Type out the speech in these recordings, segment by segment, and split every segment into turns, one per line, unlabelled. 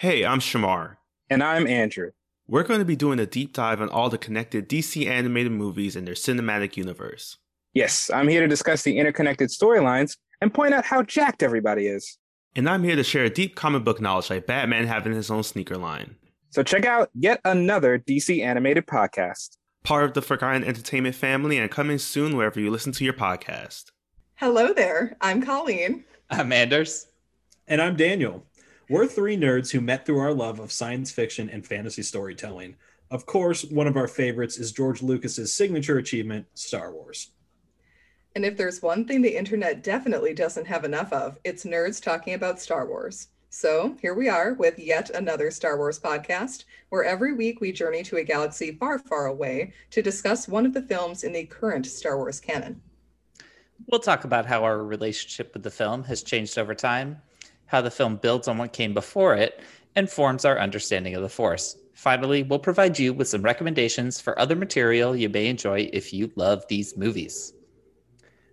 Hey, I'm Shamar.
And I'm Andrew.
We're going to be doing a deep dive on all the connected DC animated movies and their cinematic universe.
Yes, I'm here to discuss the interconnected storylines and point out how jacked everybody is.
And I'm here to share a deep comic book knowledge like Batman having his own sneaker line.
So check out yet another DC animated podcast.
Part of the Forgotten Entertainment family and coming soon wherever you listen to your podcast.
Hello there. I'm Colleen.
I'm Anders.
And I'm Daniel. We're three nerds who met through our love of science fiction and fantasy storytelling. Of course, one of our favorites is George Lucas's signature achievement, Star Wars.
And if there's one thing the internet definitely doesn't have enough of, it's nerds talking about Star Wars. So here we are with yet another Star Wars podcast, where every week we journey to a galaxy far, far away to discuss one of the films in the current Star Wars canon.
We'll talk about how our relationship with the film has changed over time, how the film builds on what came before it, and forms our understanding of the Force. Finally, we'll provide you with some recommendations for other material you may enjoy if you love these movies.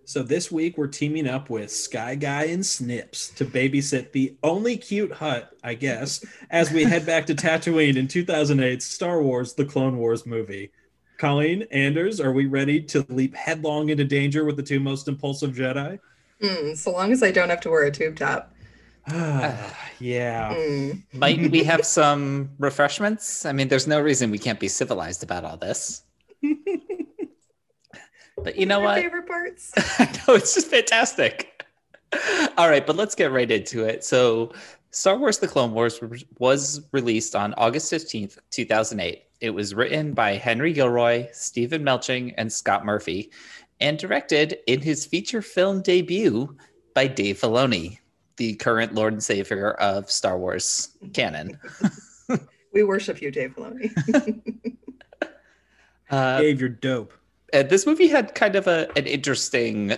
So this week we're teaming up with Sky Guy and Snips to babysit the only cute Hutt, I guess, as we head back to Tatooine in 2008's Star Wars: The Clone Wars movie. Colleen, Anders, are we ready to leap headlong into danger with the two most impulsive Jedi?
Mm, so long as I don't have to wear a tube top.
yeah.
Mm.
Might we have some refreshments? I mean, there's no reason we can't be civilized about all this. but you know what?
favorite parts.
I know it's just fantastic. All right, but let's get right into it. So, Star Wars: The Clone Wars was released on August fifteenth, two thousand eight. It was written by Henry Gilroy, Stephen Melching, and Scott Murphy, and directed in his feature film debut by Dave Filoni, the current Lord and Savior of Star Wars canon.
we worship you, Dave Filoni.
Uh,
Dave, you're dope.
and this movie had kind of a an interesting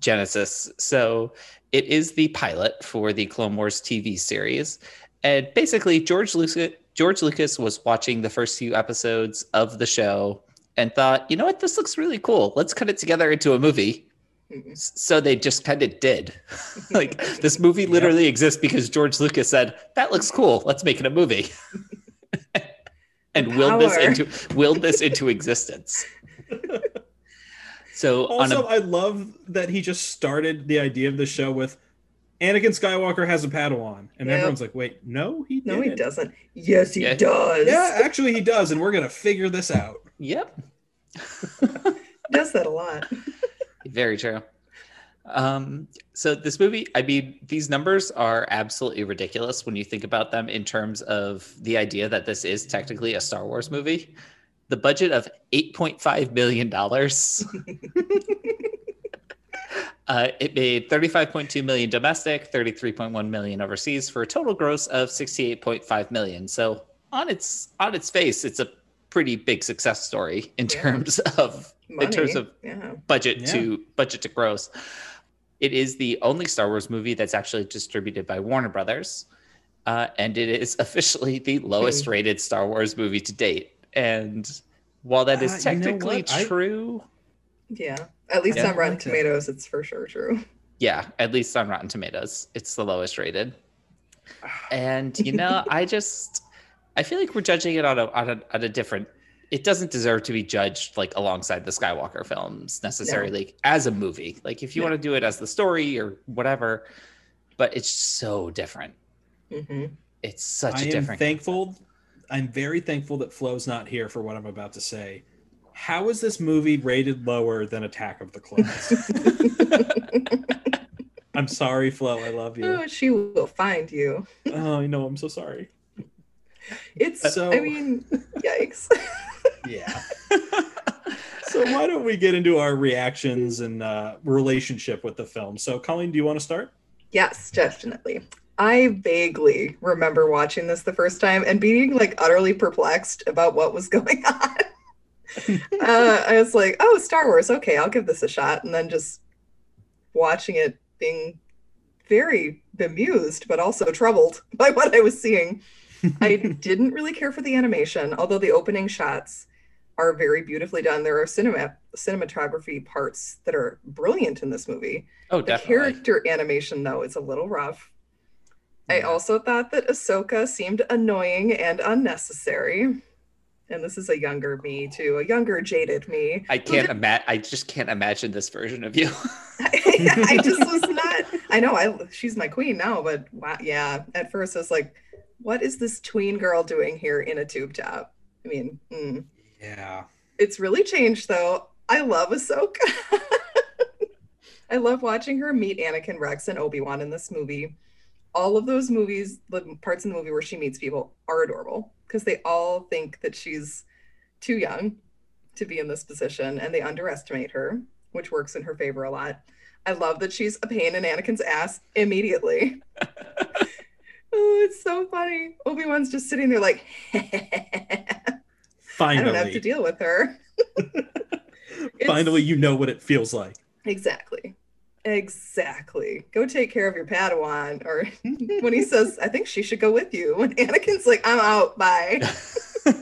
genesis. So it is the pilot for the Clone Wars TV series, and basically George Lucas George Lucas was watching the first few episodes of the show and thought, you know what, this looks really cool. Let's cut it together into a movie. Mm-hmm. S- So they just kind of did. like this movie literally exists because George Lucas said, "That looks cool. Let's make it a movie." and willed this into willed this into existence. So
Also,
a,
I love that he just started the idea of the show with Anakin Skywalker has a Padawan, and everyone's like, "Wait, no, he
no, he doesn't. Yes, he
Yeah.
does.
Yeah, actually, he does, and we're gonna figure this out.
yep,
does that a lot.
Very true. Um, so this movie, I mean, these numbers are absolutely ridiculous when you think about them in terms of the idea that this is technically a Star Wars movie. The budget of eight point five million dollars. Uh, it made 35.2 million domestic, 33.1 million overseas for a total gross of 68.5 million. So on its on its face, it's a pretty big success story in
Yeah.
terms of in terms of
yeah.
budget
Yeah.
to budget to gross. It is the only Star Wars movie that's actually distributed by Warner Brothers, uh, and it is officially the lowest rated Star Wars movie to date. And while that is
Uh, you know
technically?
I-
true,
Yeah. At least
Yeah.
on Rotten. Tomatoes, it's for sure true.
yeah, at least on Rotten Tomatoes, it's the lowest rated. And you know, I just I feel like we're judging it on a on a, on a different. It doesn't deserve to be judged like alongside the Skywalker films necessarily as a movie. Like if you
No.
want to do it as the story or whatever, but it's so different.
hmm
It's such
I
a
am
different.
thankful. I'm very thankful that Flo's not here for what I'm about to say. How is this movie rated lower than Attack of the Clones? I'm sorry, Flo. I love you.
Oh, she will find you.
Oh, I know. I'm so sorry.
It's,
So-
I mean, yikes.
Yeah. so why don't we get into our reactions and uh, relationship with the film? So, Colleen, do you want to start?
yes, definitely. I vaguely remember watching this the first time and being like utterly perplexed about what was going on. uh, I was like, oh, Star Wars. Okay, I'll give this a shot. And then just watching it being very bemused, but also troubled by what I was seeing. I didn't really care for the animation, although the opening shots are very beautifully done. There are cinema cinematography parts that are brilliant in this movie.
Oh,
The
definitely.
character animation, though, is a little rough. I also thought that Ahsoka seemed annoying and unnecessary. And this is a younger me, too, a younger, jaded me.
I can't imagine. I just can't imagine this version of you.
I just was not. I know I she's my queen now, but wow, yeah. At first, I was like, "What is this tween girl doing here in a tube top?" I mean, mm.
Yeah.
it's really changed though. I love Ahsoka. I love watching her meet Anakin, Rex, and Obi Wan in this movie. All of those movies, the parts in the movie where she meets people, are adorable because they all think that she's too young to be in this position and they underestimate her, which works in her favor a lot. I love that she's a pain in Anakin's ass immediately. oh, it's so funny. Obi Wan's just sitting there like,
finally, I
don't have to deal with her.
Finally, you know what it feels like.
Exactly. Exactly. Go take care of your Padawan. Or when he says, I think she should go with you. When Anakin's like, I'm out. Bye.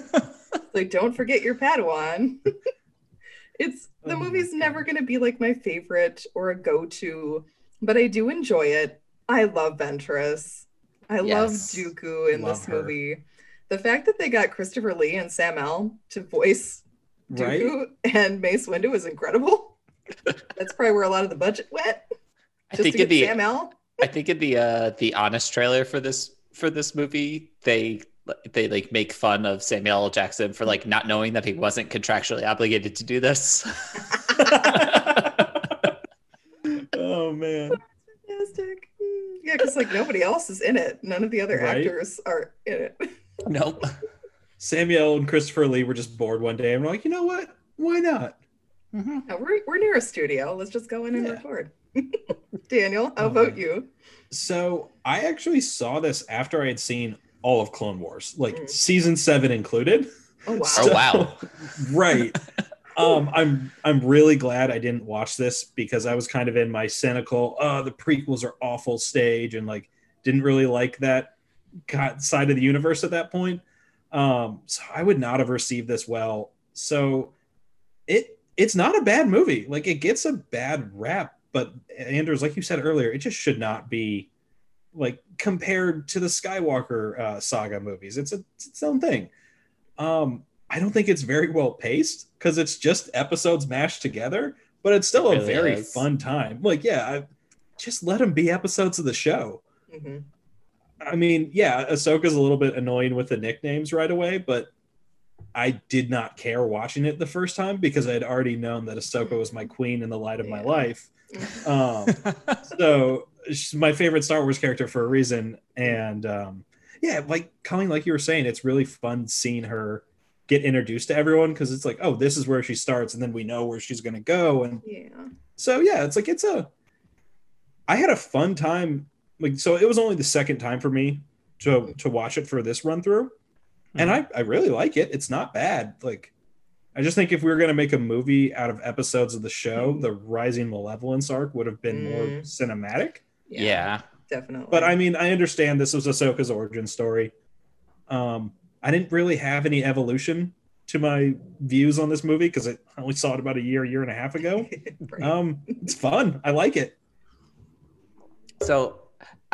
like, don't forget your Padawan. it's the
Oh
movie's never going to be like my favorite or a go to, but I do enjoy it. I love Ventress. I love
Yes.
Dooku in
Love
this
her.
movie. The fact that they got Christopher Lee and Sam L to voice
Right?
Dooku and Mace Windu is incredible. That's probably where a lot of the budget went.
I think
to
in
get
the
Sam L.
I think in the uh the honest trailer for this for this movie, they they like make fun of Samuel L. Jackson for like not knowing that he wasn't contractually obligated to do this.
oh man.
Fantastic. Yeah, because like nobody else is in it. None of the other
Right?
actors are in it.
nope.
Samuel and Christopher Lee were just bored one day and we're like, you know what? Why not?
No, we're, we're near a studio. Let's just go in and
Yeah.
record. Daniel, how about
man.
you?
So I actually saw this after I had seen all of Clone Wars, like
Mm.
season seven included.
Oh wow.
Oh wow.
right. um, I'm I'm really glad I didn't watch this because I was kind of in my cynical, oh, the prequels are awful stage and like didn't really like that got- side of the universe at that point. Um, so I would not have received this well. So it it's not a bad movie. Like it gets a bad rap, but Anders, like you said earlier, it just should not be like compared to the Skywalker uh, saga movies. It's, a, it's its own thing. Um, I don't think it's very well paced because it's just episodes mashed together, but it's still
It
a very
is.
fun time. Like, yeah, I, just let them be episodes of the show.
Mhm.
I mean, yeah, Ahsoka's a little bit annoying with the nicknames right away, but I did not care watching it the first time because I had already known that Ahsoka was my queen in the light of my life. Um, so she's my favorite Star Wars character for a reason. And um, yeah, like Colleen, like you were saying, it's really fun seeing her get introduced to everyone because it's like, oh, this is where she starts, and then we know where she's gonna go. And
Yeah.
so yeah, it's like it's a. I had a fun time. Like so, it was only the second time for me to to watch it for this run through, and I I really like it. It's not bad. Like. I just think if we were going to make a movie out of episodes of the show, the Rising Malevolence arc would have been more
Mm.
cinematic.
yeah.
Definitely.
But I mean, I understand this was Ahsoka's origin story. Um, I didn't really have any evolution to my views on this movie because I only saw it about a year, year and a half ago.
Right.
Um, it's fun. I like it.
So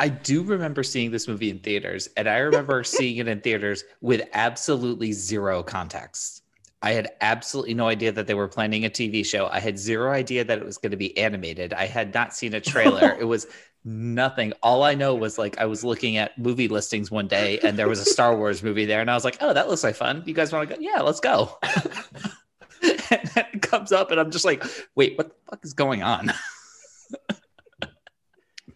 I do remember seeing this movie in theaters, and I remember seeing it in theaters with absolutely zero context. I had absolutely no idea that they were planning a TV show. I had zero idea that it was going to be animated. I had not seen a trailer. it was nothing. All I know was like I was looking at movie listings one day, and there was a Star Wars movie there, and I was like, "Oh, that looks like fun. You guys want to go? Yeah, let's go." and then it comes up, and I'm just like, "Wait, what the fuck is going on?"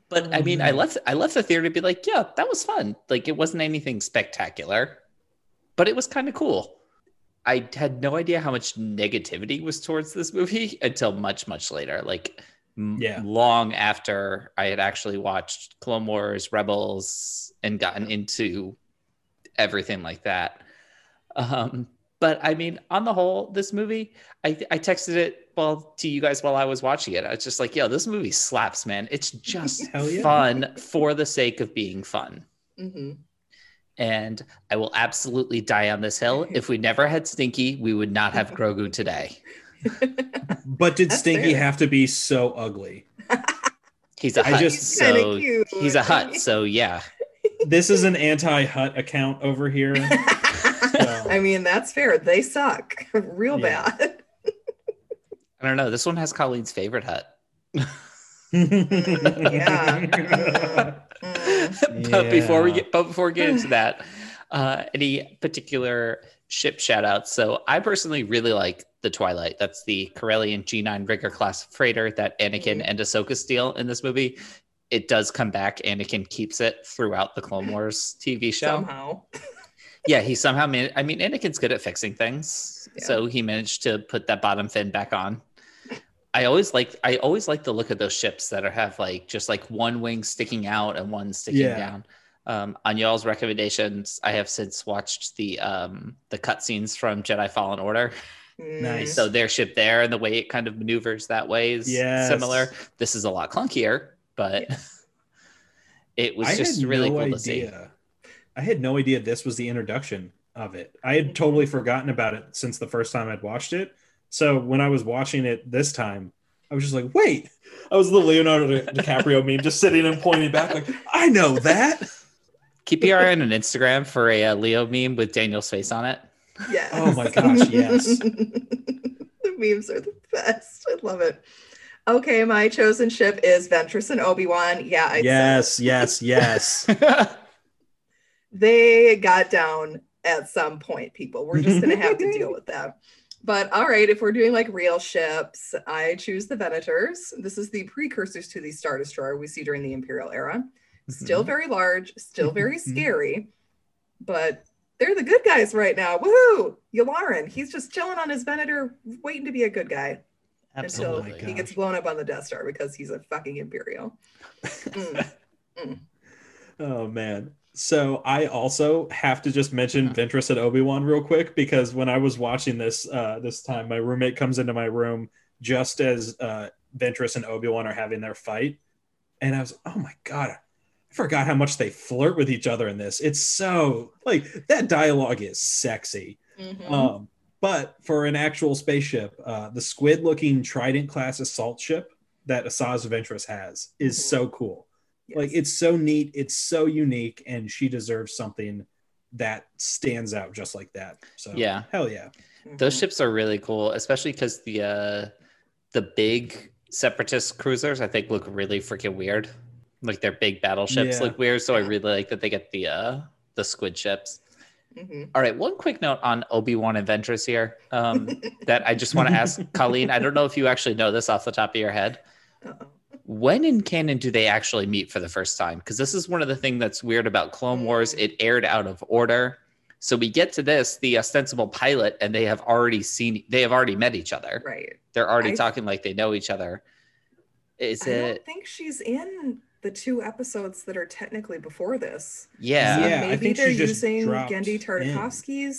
But I mean, I left I left the theater to be like, yeah, that was fun. Like it wasn't anything spectacular, but it was kind of cool. I had no idea how much negativity was towards this movie until much much later. Like
Yeah.
long after I had actually watched Clone Wars, Rebels, and gotten into everything like that. Um, but I mean, on the whole, this movie, I, I texted it well to you guys while I was watching it. I was just like, yo, this movie slaps, man. It's just
Hell yeah.
fun for the sake of being fun.
hmm
And I will absolutely die on this hill. If we never had Stinky, we would not have Grogu today.
But did
That's
Stinky
fair.
have to be so ugly?
He's a
I
Hutt, I
just-
He's kinda
so
cute.
he's a Hutt. So yeah,
This is an anti-Hutt account over here.
I mean, that's fair. They suck real
Yeah.
bad.
I don't know. This one has Colleen's favorite Hutt.
Mm.
but before we get but before we get into that, uh, any particular ship shout outs? So I personally really like the Twilight. That's the Corellian G9 rigger class freighter that Anakin and Ahsoka steal in this movie. It does come back. Anakin keeps it throughout the Clone Wars TV show.
Somehow.
Yeah, he somehow man. I mean, Anakin's good at fixing things,
Yeah.
so he managed to put that bottom fin back on. I always like. I always like the look of those ships that are have like just like one wing sticking out and one sticking
Yeah.
down. Um, on y'all's recommendations, I have since watched the um, the cutscenes from Jedi Fallen Order.
Nice.
So their ship there and the way it kind of maneuvers that way is
Yes.
similar. This is a lot clunkier, but it was
I
just really
no
cool to see.
Idea. I had no idea this was the introduction of it. I had totally forgotten about it since the first time I'd watched it. So when I was watching it this time, I was just like, wait. I was the Leonardo Di- DiCaprio meme just sitting and pointing back, like, I know that.
Keep your eye on an Instagram for a uh, Leo meme with Daniel's face on it.
Yes.
Oh my gosh, yes.
the memes are the best. I love it. Okay, my chosen ship is Ventress and Obi-Wan. Yeah, I
yes, yes, yes.
they got down at some point, people. We're just gonna have to deal with that. But all right, if we're doing like real ships, I choose the Venators. This is the precursors to the Star Destroyer we see during the Imperial era. Still
Mm-hmm.
very large, still very scary, but they're the good guys right now. Woohoo! Yularen, he's just chilling on his Venator, waiting to be a good guy until
Absolutely.
he gets blown up on the Death Star because he's a fucking Imperial. Mm.
Oh man. So I also have to just mention Ventress and Obi-Wan real quick because when I was watching this uh this time, my roommate comes into my room just as uh Ventress and Obi-Wan are having their fight. And I was, oh my god, I forgot how much they flirt with each other in this. It's so like that dialogue is sexy.
Mhm.
Um, but for an actual spaceship, uh, the squid looking Trident class assault ship that Asajj Ventress has is
Mhm.
so cool. Like it's so neat, it's so unique, and she deserves something that stands out just like that. So
Yeah.
hell yeah.
Those ships are really cool, especially because the uh, the big separatist cruisers I think look really freaking weird. Like their big battleships
Yeah.
look weird, so I really like that they get the uh, the squid ships.
Mhm.
All right, one quick note on Obi Wan and Ventress here um, that I just want to ask Colleen. I don't know if you actually know this off the top of your head.
Uh-oh.
When in canon do they actually meet for the first time? Because this is one of the things that's weird about Clone Wars. It aired out of order. So we get to this, the ostensible pilot, and they have already seen, they have already met each other.
Right.
They're already
I-
talking like they know each other. Is it?
I think she's in the two episodes that are technically before this.
Yeah.
So
Yeah, I
maybe
think
they're
she just
using
dropped
Genndy
in.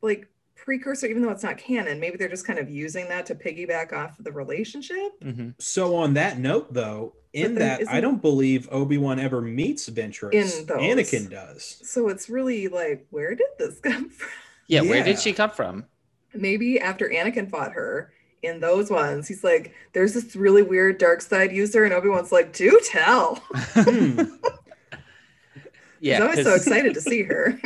Like precursor, even though it's not canon. Maybe they're just kind of using that to piggyback off the relationship.
Mhm.
So on that note, though, in that I don't believe Obi Wan ever meets Ventress.
In those.
Anakin does.
So it's really like, where did this come from?
Yeah. Where did she come from?
Maybe after Anakin fought her in those ones, he's like, there's this really weird dark side user, and Obi-Wan's like, do tell.
Hmm.
Yeah.
I was so excited to see her.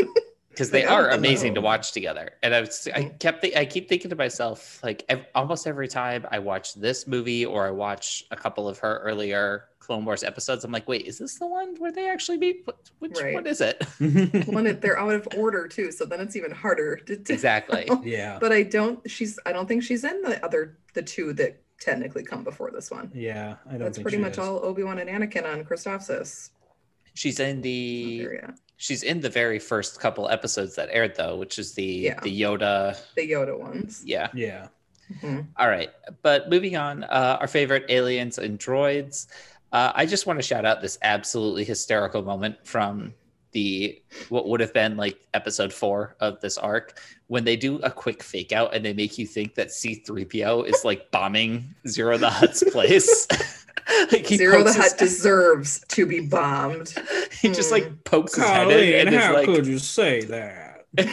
Because they
Like, I
are
don't
amazing to watch together. And I was, I
Mhm.
kept, thi- I keep thinking to myself, like ev- almost every time I watch this movie or I watch a couple of her earlier Clone Wars episodes, I'm like, wait, is this the one where they actually meet? What, which
Right.
one is it?
when it, they're out of order too, so then it's even harder to, to
exactly.
yeah.
But I don't. She's. I don't think she's in the other the two that technically come before this one.
Yeah. I don't
That's
think
pretty
she
much
is.
all Obi Wan and Anakin on Christophsis
She's in the,
area.
She's in the very first couple episodes that aired though, which is the
Yeah.
the Yoda.
The Yoda ones.
Yeah.
Yeah.
Mhm.
All right, but moving on, uh, our favorite aliens and droids. Uh, I just want to shout out this absolutely hysterical moment from the what would have been like episode four of this arc when they do a quick fake out and they make you think that C3PO is like bombing Ziro the Hutt's place. like he
Ziro the
pokes his-
Hutt deserves to be bombed.
he just like hmm. pokes his head in and is
how
like,
could you say that?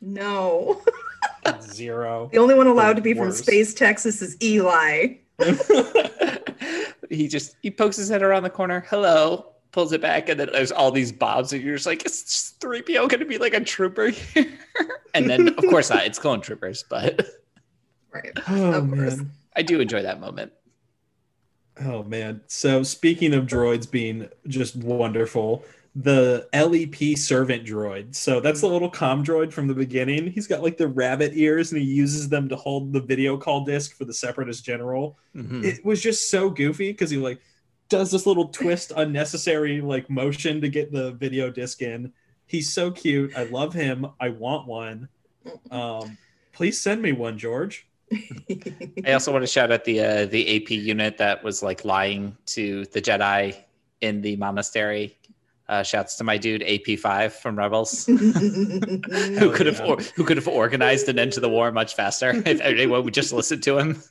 No.
Ziro.
The only one allowed to be from Space Texas is Eli.
he just he pokes his head around the corner. Hello, pulls it back, and then there's all these bobs, and you're just like, is three PO going to be like a trooper here? and then of course not. It's clone troopers, but
Right.
oh
Of course.
man.
I do enjoy that moment.
Oh man. So speaking of droids being just wonderful, the LEP servant droid. So that's the little comm droid from the beginning. He's got like the rabbit ears and he uses them to hold the video call disc for the separatist general.
Mhm.
It was just so goofy because he like does this little twist unnecessary like motion to get the video disc in. He's so cute. I love him. I want one. Um please send me one, George.
I also want to shout out the uh, the AP unit that was like lying to the Jedi in the monastery. Uh, shouts to my dude AP Five from Rebels. who
Hell
could have or, who could have organized an end to the war much faster if anyone would just listen to him.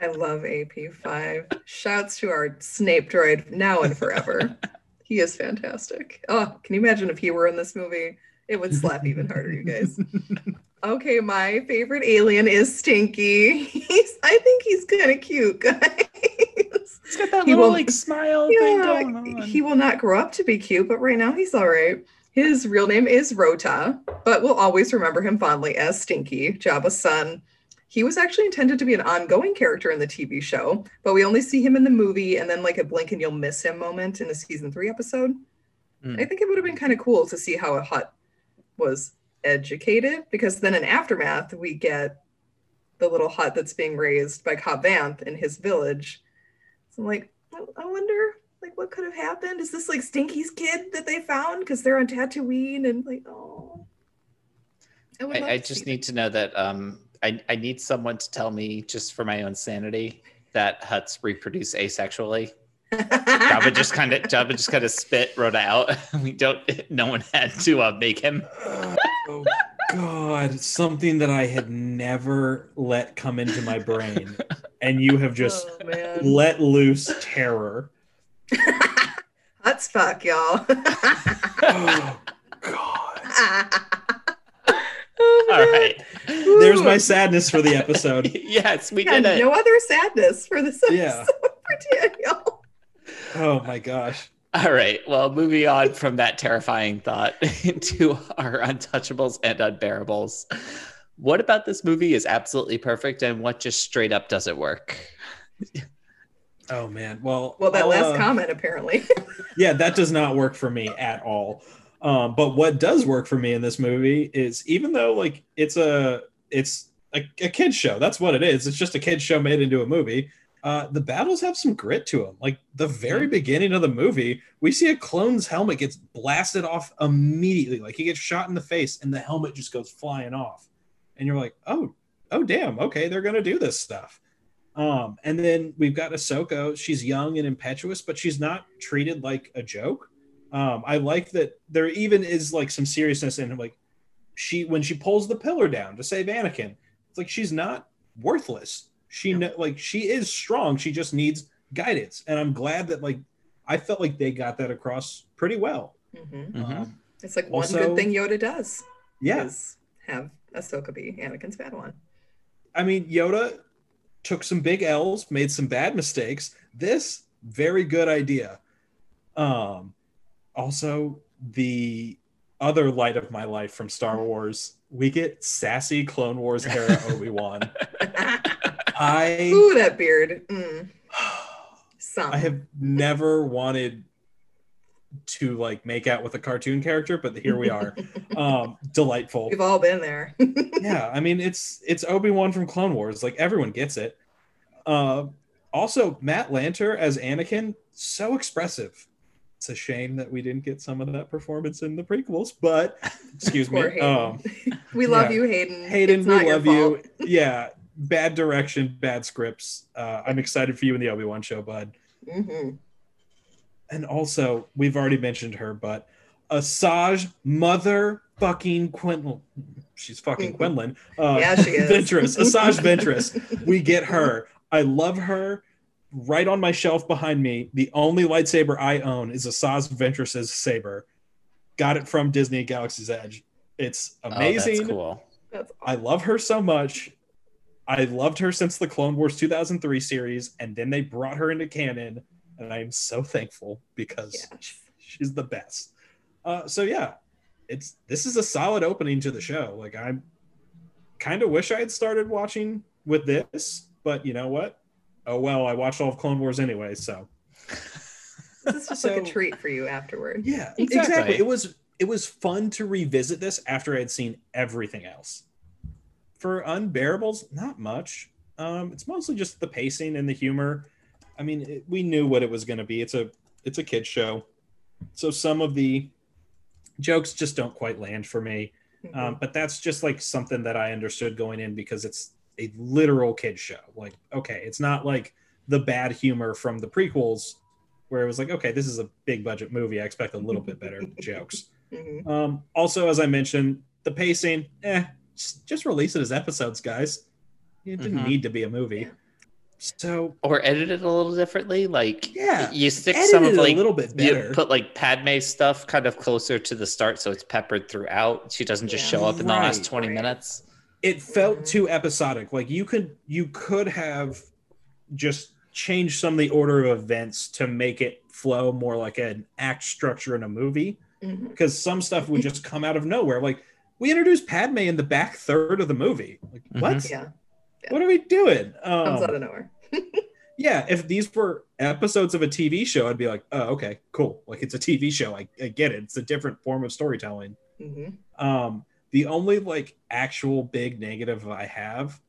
I love AP5. Shouts to our Snape droid now and forever. he is fantastic. Oh, can you imagine if he were in this movie? It would slap even harder, you guys. Okay, my favorite alien is Stinky. He's I think he's kind of cute, guys.
He's got that
He
little
will-
like smile thing
Yeah,
going on.
he will not grow up to be cute, but right now he's all right. His real name is Rotta, but we'll always remember him fondly as Stinky, Jabba's son. He was actually intended to be an ongoing character in the TV show, but we only see him in the movie and then like a blink and you'll miss him moment in the season three episode.
Mm.
I think it would have been kind of cool to see how a Hutt was educated because then in aftermath we get the little Hutt that's being raised by Cobb Vanth in his village. So I'm like, I, I wonder like what could have happened. Is this like Stinky's kid that they found because they're on Tatooine and like oh. would love
I, I just
see
need to know that um, I, I need someone to tell me just for my own sanity that Hutts reproduce asexually.
That.
Jabba just kind of Jabba just kind of spit Rotta out. We don't. No one had to uh, make him.
oh god something that i had never let come into my brain and you have just
oh,
let loose terror
Hutts fuck, y'all.
oh god
Oh,
All
man.
right.
there's my sadness for the episode
yes, we
Yeah,
did it.
no other sadness for this episode
Yeah.
for Daniel.
Oh my gosh
All right. Well, moving on from that terrifying thought into our untouchables and unbearables. What about this movie is absolutely perfect, and what just straight up doesn't work?
oh man well
Well, that
I'll,
last
uh,
comment apparently.
yeah that does not work for me at all um, but what does work for me in this movie is even though like it's a it's a, a kid's show that's what it is it's just a kid's show made into a movie uh, the battles have some grit to them like the very beginning of the movie we see a clone's helmet gets blasted off immediately like he gets shot in the face and the helmet just goes flying off and you're like oh oh damn okay they're gonna do this stuff um, and then we've got Ahsoka. She's young and impetuous, but she's not treated like a joke. Um, I like that there even is like some seriousness in her, like she when she pulls the pillar down to save Anakin. It's like she's not worthless. She kn- like she is strong. She just needs guidance, and I'm glad that like I felt like they got that across pretty well.
Mhm.
Mhm.
Um,
It's like one
Also-
good thing Yoda does
yeah,
is have Ahsoka be Anakin's Padawan.
I mean, Yoda took some big L's, made some bad mistakes. This very good idea. Um, also the other light of my life from Star Wars, we get sassy Clone Wars era Obi Wan. I
Ooh, that beard. Mm, some.
I have never wanted to like make out with a cartoon character, but here we are. Um, delightful.
We've all been there.
yeah i mean it's it's obi-wan from clone wars like everyone gets it uh also matt lanter as anakin so expressive it's a shame that we didn't get some of that performance in the prequels, but excuse me. Um,
we love
yeah.
you, Hayden.
Hayden,
It's
we love you. Yeah, bad direction, bad scripts. Uh, I'm excited for you in the Obi Wan show, bud.
Mhm.
And also, we've already mentioned her, but Asajj motherfucking Quinlan. She's fucking Quinlan. Uh,
Yeah, she is.
Ventress. Asajj Ventress. We get her. I love her. Right on my shelf behind me, the only lightsaber I own is Asajj Ventress's saber. Got it from Disney Galaxy's Edge. It's
Oh,
amazing.
that's cool.
I love her so much. I loved her since the Clone Wars 2003 series, and then they brought her into canon, and I am so thankful because
Yeah.
she's the best. Uh, so yeah, it's this is a solid opening to the show. Like I'm kind of wish I had started watching with this, but you know what? Oh well, I watched all of Clone Wars anyway, so
This is just like a treat for you afterward.
yeah,
Exactly.
exactly. It was it was fun to revisit this after I had seen everything else. For unbearables, not much. Um, it's mostly just the pacing and the humor. I mean, it, we knew what it was going to be. It's a it's a kid show, so some of the jokes just don't quite land for me.
Mhm.
Um, but that's just like something that I understood going in because it's a literal kid show. Like, okay, it's not like the bad humor from the prequels, where it was like, okay, this is a big budget movie. I expect a little bit better jokes.
Mhm.
Um, also, as I mentioned, the pacing, eh, just, just release it as episodes, guys. It didn't
Mhm.
need to be a movie.
Yeah.
So
Or edit it a little differently. Like
Yeah,
you stick
edit
some
it
of
a
like
little bit
you put like Padme stuff kind of closer to the start, so it's peppered throughout. She doesn't just
Yeah.
show up in the last twenty
Right.
minutes.
it felt too episodic. Like you could you could have just changed some of the order of events to make it flow more like an act structure in a movie. Because some stuff would just come out of nowhere. Like we introduced Padme in the back third of the movie. Like what?
Yeah,
What are we doing?
comes out
Um,
of nowhere.
yeah, if these were episodes of a TV show, I'd be like, oh, okay, cool. Like it's a TV show. I, I get it. It's a different form of storytelling.
Mhm.
Um, the only like actual big negative I have,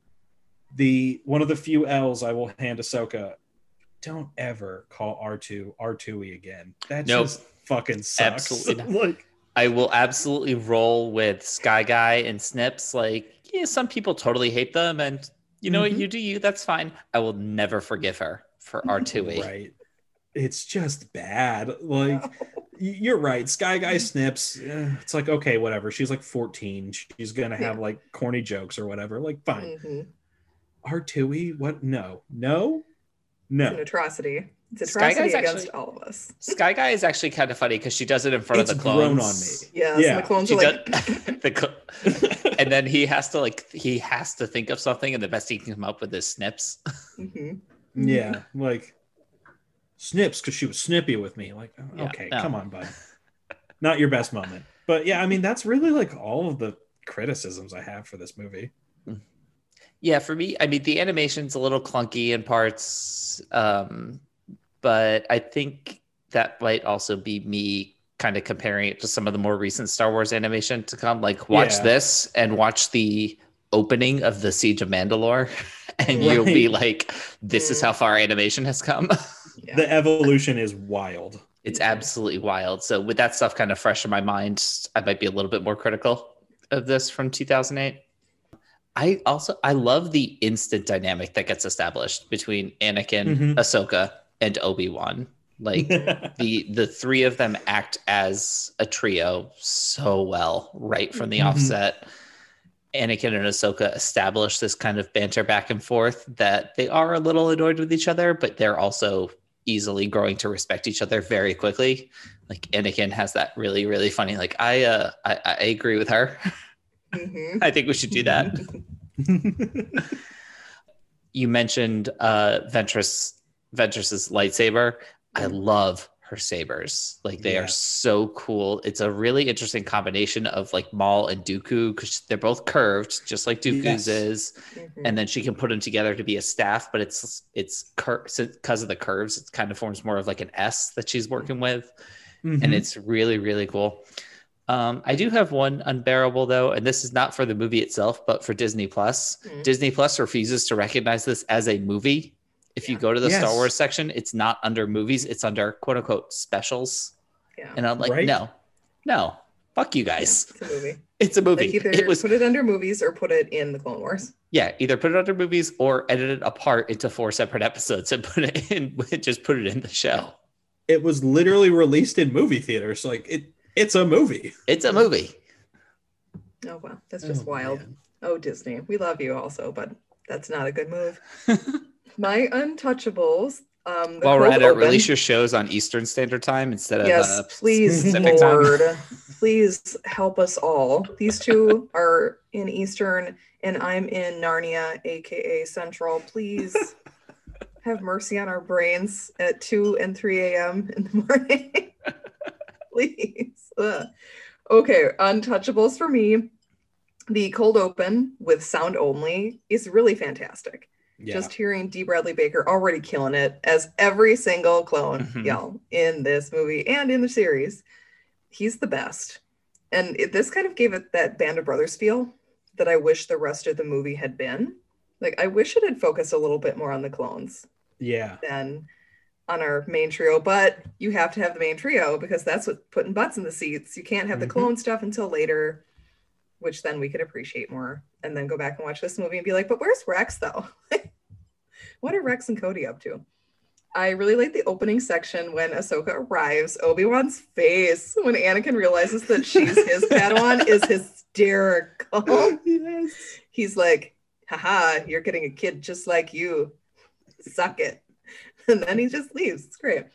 the one of the few L's I will hand Ahsoka, don't ever call R2 R2E again. That
Nope.
just fucking sucks.
Absolutely
like
I will absolutely roll with Sky Guy and Snips. Like, yeah, some people totally hate them, and you know what?
Mhm.
You do you. That's fine. I will never forgive her for R two E.
right. It's just bad. Like y- you're right. Sky Guy snips. eh, It's like okay, whatever. She's like 14. She's gonna have like corny jokes or whatever. Like fine.
Mhm.
R2E, what? No, no, no.
It's an atrocity. It's
Sky
atrocity
Guy's
against
actually-
all of us.
Sky Guy is actually kind of funny because she does it in front
It's
of the clones.
grown on me.
Yes,
Yeah.
and the clones
She
are like,
does, the cl- and then he has to like he has to think of something, and the best he can come up with is snips.
Mhm.
Yeah, like snips because she was snippy with me. Like, oh,
Yeah,
okay,
no.
come on, bud. Not your best moment. But yeah, I mean, that's really like all of the criticisms I have for this movie.
Yeah, for me, I mean the animation's a little clunky in parts, um, but I think that might also be me kind of comparing it to some of the more recent Star Wars animation to come. Like, watch
Yeah.
this and watch the opening of the Siege of Mandalore, and you'll be like, "This is how far animation has come."
Yeah.
The evolution is wild.
it's absolutely wild. So, with that stuff kind of fresh in my mind, I might be a little bit more critical of this from 2008. I also I love the instant dynamic that gets established between Anakin,
Mhm.
Ahsoka, and Obi Wan. Like the the three of them act as a trio so well right from the
Mhm.
offset. Anakin and Ahsoka establish this kind of banter back and forth that they are a little annoyed with each other, but they're also easily growing to respect each other very quickly. Like Anakin has that really really funny like I uh I, I agree with her.
Mhm.
I think we should do that. you mentioned uh Ventress Ventress's lightsaber. I love her sabers. Like they are so cool. It's a really interesting combination of like Maul and Dooku because they're both curved, just like Dooku's
Yes.
is.
Mhm.
And then she can put them together to be a staff, but it's it's because of the curves. It kind of forms more of like an S that she's working with and
Mhm.
it's really really cool. Um, I do have one unbearable though, and this is not for the movie itself, but for Disney Plus.
Mhm.
Disney Plus refuses to recognize this as a movie. If you go to the Star Wars section, it's not under movies; it's under quote unquote specials.
Yeah.
And I'm like,
Right?
no, no, fuck you
Yeah,
guys.
it's a movie.
It's a movie.
Like either
it was
put it under movies or put it in the Clone Wars.
yeah, either put it under movies or edit it apart into four separate episodes and put it in just put it in the show.
It was literally released in movie theaters. Like it, it's a movie.
It's a movie.
Oh wow, that's just
Oh,
wild.
man.
Oh Disney, we love you also, but that's not a good move. My Untouchables. Um,
While we're at it, release your shows on Eastern Standard Time instead of
Yes,
uh,
please. Lord, please help us all. These two are in Eastern, and I'm in Narnia, aka Central. Please have mercy on our brains at 2 and 3 a.m. in the morning. please. Ugh. Okay, Untouchables for me. The cold open with sound only is really fantastic
Yeah.
just hearing D. Bradley Baker already killing it as every single clone
Mhm.
yell in this movie and in the series. He's the best. And it, this kind of gave it that Band of Brothers feel that I wish the rest of the movie had been. Like, I wish it had focused a little bit more on the clones
yeah.
than on our main trio, but you have to have the main trio because that's what putting butts in the seats. You can't have the
Mhm.
clone stuff until later, which then we could appreciate more and then go back and watch this movie and be like, but where's Rex though? what are Rex and Cody up to? I really like the opening section when Ahsoka arrives. Obi-Wan's face when Anakin realizes that she's his Padawan is hysterical.
yes.
He's like, haha, you're getting a kid just like you. Suck it. And then he just leaves. It's great.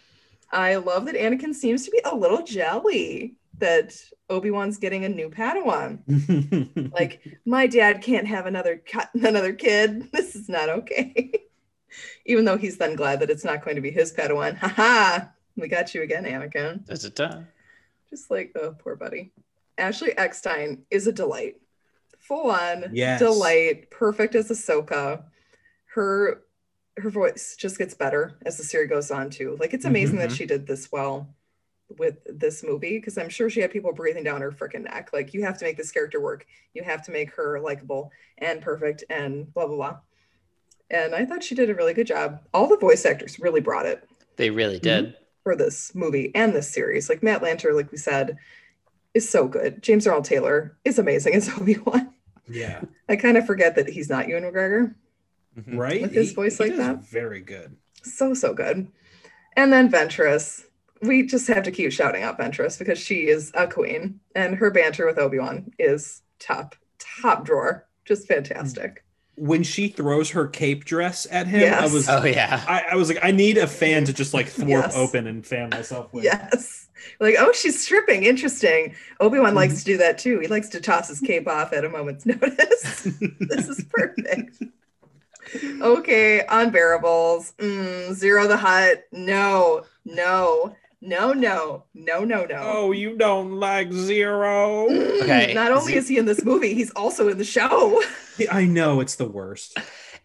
I love that Anakin seems to be a little jelly that Obi-Wan's getting a new Padawan. Like, my dad can't have another cut another kid. This is not okay. Even though he's then glad that it's not going to be his Padawan. Haha. We got you again, Anakin
Da-da-da.
just like oh poor buddy ashley eckstein is a delight full on
Yes.
delight perfect as ahsoka her her voice just gets better as the series goes on too like it's amazing that
Mhm.
she did this well with this movie because i'm sure she had people breathing down her freaking neck like you have to make this character work you have to make her likable and perfect and blah blah blah and i thought she did a really good job all the voice actors really brought it
They really did.
for this movie and this series. Like Matt Lanter, like we said, is so good. James Earl Taylor is amazing as Obi Wan.
yeah.
I kind of forget that he's not Ewan McGregor.
Mhm.
Right.
With his voice like
does
that?
Very good.
So so good. And then Ventress. We just have to keep shouting out Ventress because she is a queen, and her banter with Obi Wan is top top drawer. Just fantastic.
When she throws her cape dress at him, I
Yes.
was
Oh yeah.
I, I was like, I need a fan to just like thwarp
Yes.
open and fan myself with.
Yes. Like, oh, she's stripping. Interesting. Obi Wan
Mm-hmm.
likes to do that too. He likes to toss his cape off at a moment's notice. this is perfect. Okay, unbearables. Mm, Ziro the Hutt. No, no, no, no, no, no, no.
Oh, you don't like Ziro?
Mm,
Okay,
Not only is he in this movie, he's also in the show.
I know it's the worst.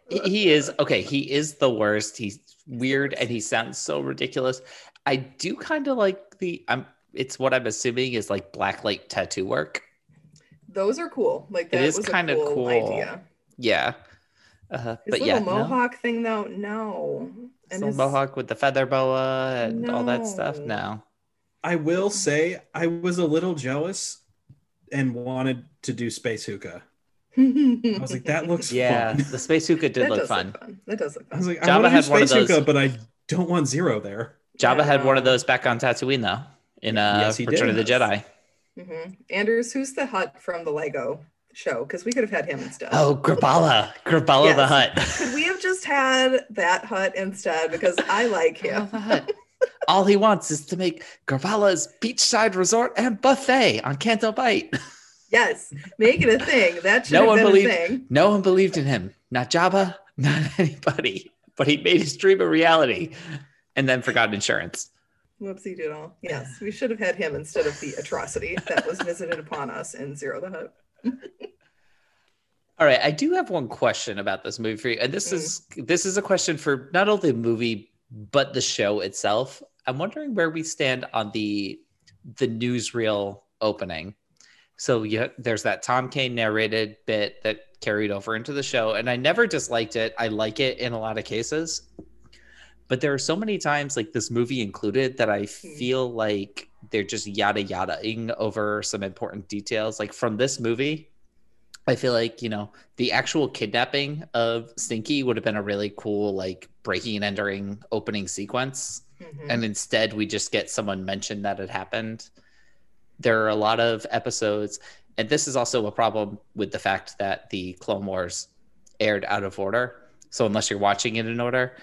He- he is okay. He is the worst. He's weird and he sounds so ridiculous. I do kind of like the. I'm. It's what I'm assuming is like blacklight tattoo work.
Those are cool. Like
It
that
is kinda
cool,
cool.
idea.
Yeah. Uh,
His
but
little
yeah, no.
mohawk thing, though, no.
Some
his-
mohawk with the feather boa and all that stuff.
No.
No.
I will say I was a little jealous and wanted to do Space Hookah. I was like, that looks
Yeah,
fun.
the space hookah did
that
look
does
fun.
Look fun. That does look
I was
fun.
like, I want to do
had one
Space
those-
Hookah, but I don't want Ziro there.
Jabba had one of those back on Tatooine though, in uh,
Yes, he
Return
did.
of the Jedi.
hmm Anders, who's the Hutt from the Lego show? Because we could have had him instead.
Oh, Grabala, Grabala the Hutt.
Could we have just had that Hutt instead? Because I like him.
Grabala the Hutt. All he wants is to make Grabala's beachside resort and buffet on Canto Bight.
Yes, make it a thing. That should
No
have
one
been
believed-
a thing.
No one believed in him, not Jabba, not anybody. But he made his dream a reality, and then forgot insurance.
Whoopsie doodle. Yes, we should have had him instead of the atrocity that was visited upon us in Ziro the Hutt.
All right, I do have one question about this movie for you, and this
Mm.
is this is a question for not only the movie but the show itself. I'm wondering where we stand on the the newsreel opening. So yeah, there's that Tom Kane narrated bit that carried over into the show, and I never disliked it. I like it in a lot of cases, but there are so many times, like this movie included, that I feel like they're just yada yadaing over some important details. Like from this movie, I feel like, you know, the actual kidnapping of Stinky would have been a really cool, like breaking and entering opening sequence.
Mhm.
And instead, we just get someone mention that it happened. There are a lot of episodes, and this is also a problem with the fact that the Clone Wars aired out of order. So, unless you're watching it in order,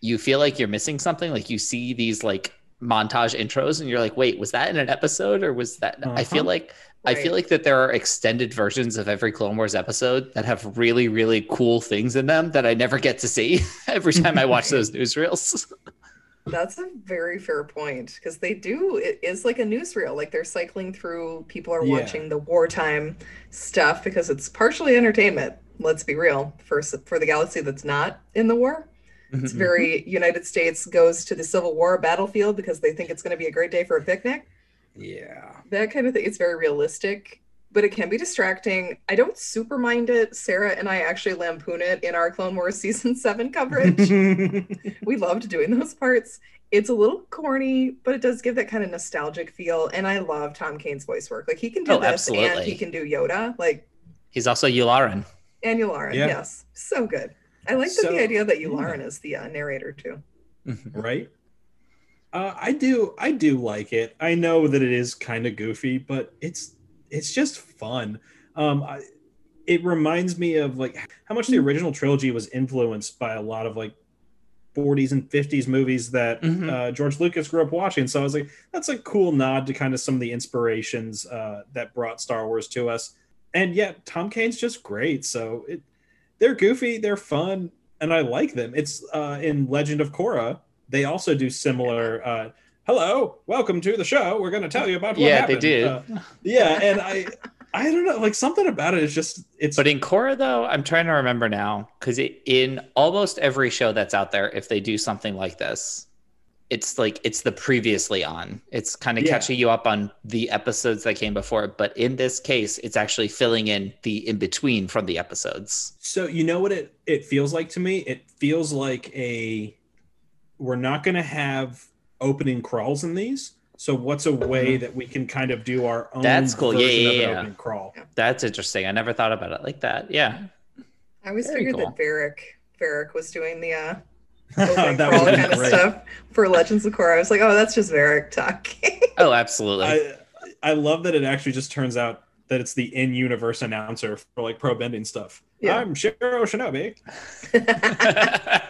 you feel like you're missing something. Like you see these like montage intros, and you're like, wait, was that in an episode or was that? I feel
Uh-huh.
like I feel like that there are extended versions of every Clone Wars episode that have really, really cool things in them that I never get to see every time I watch those newsreels.
That's a very fair point because they do. It is like a newsreel. Like they're cycling through. People are
Yeah.
watching the wartime stuff because it's partially entertainment. Let's be real. For for the galaxy that's not in the war, it's
Mhm.
very United States goes to the Civil War battlefield because they think it's going to be a great day for a picnic.
Yeah.
That kind of thing. It's very realistic, but it can be distracting. I don't super mind it. Sarah and I actually lampoon it in our Clone Wars season seven coverage. we loved doing those parts. It's a little corny, but it does give that kind of nostalgic feel. And I love Tom Kane's voice work. Like he can do
Oh,
this and he can do Yoda, like
He's also Yularen.
and Yularen.
Yeah.
Yes, so good. I like
So-
the idea that Yularen is the uh, narrator too.
right? Uh, I do, I do like it. I know that it is kind of goofy, but it's it's just fun. Um, I, it reminds me of like how much the original trilogy was influenced by a lot of like 40s and 50s movies that
Mhm.
uh, George Lucas grew up watching. So I was like, that's a cool nod to kind of some of the inspirations uh, that brought Star Wars to us. And yet, Tom Kane's just great. So it, they're goofy, they're fun, and I like them. It's uh, in Legend of Korra. They also do similar. Uh, Hello, welcome to the show. We're going to tell you about what
Yeah,
happened.
they do.
Uh, yeah, and I, I don't know, like something about it is just it's.
But in Korra, though, I'm trying to remember now because in almost every show that's out there, if they do something like this, it's like it's the previously on. It's kind of
Yeah.
catching you up on the episodes that came before. But in this case, it's actually filling in the in between from the episodes.
So you know what it it feels like to me? It feels like a we're not going to have opening crawls in these. So what's a way that we can kind of do our own
That's cool. Yeah, yeah, yeah.
opening crawl?
That's interesting. I never thought about it like that. Yeah.
I always
Very
figured
cool.
that Varric Varric was doing the uh opening
that
crawl
would
kind
be
of stuff for Legends of Korra. I was like, oh, that's just Varric talking.
Oh, absolutely.
I I love that it actually just turns out that it's the in-universe announcer for like pro bending stuff.
Yeah.
I'm Shiro Shinobi.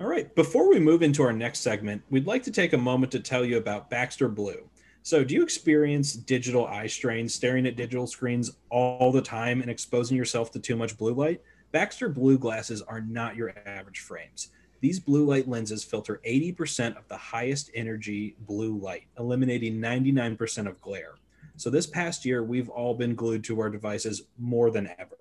All right. Before we move into our next segment, we'd like to take a moment to tell you about Baxter Blue. So, do you experience digital eye strain, staring at digital screens all the time and exposing yourself to too much blue light? Baxter Blue glasses are not your average frames. These blue light lenses filter 80% of the highest energy blue light, eliminating 99% of glare. So, this past year, we've all been glued to our devices more than ever.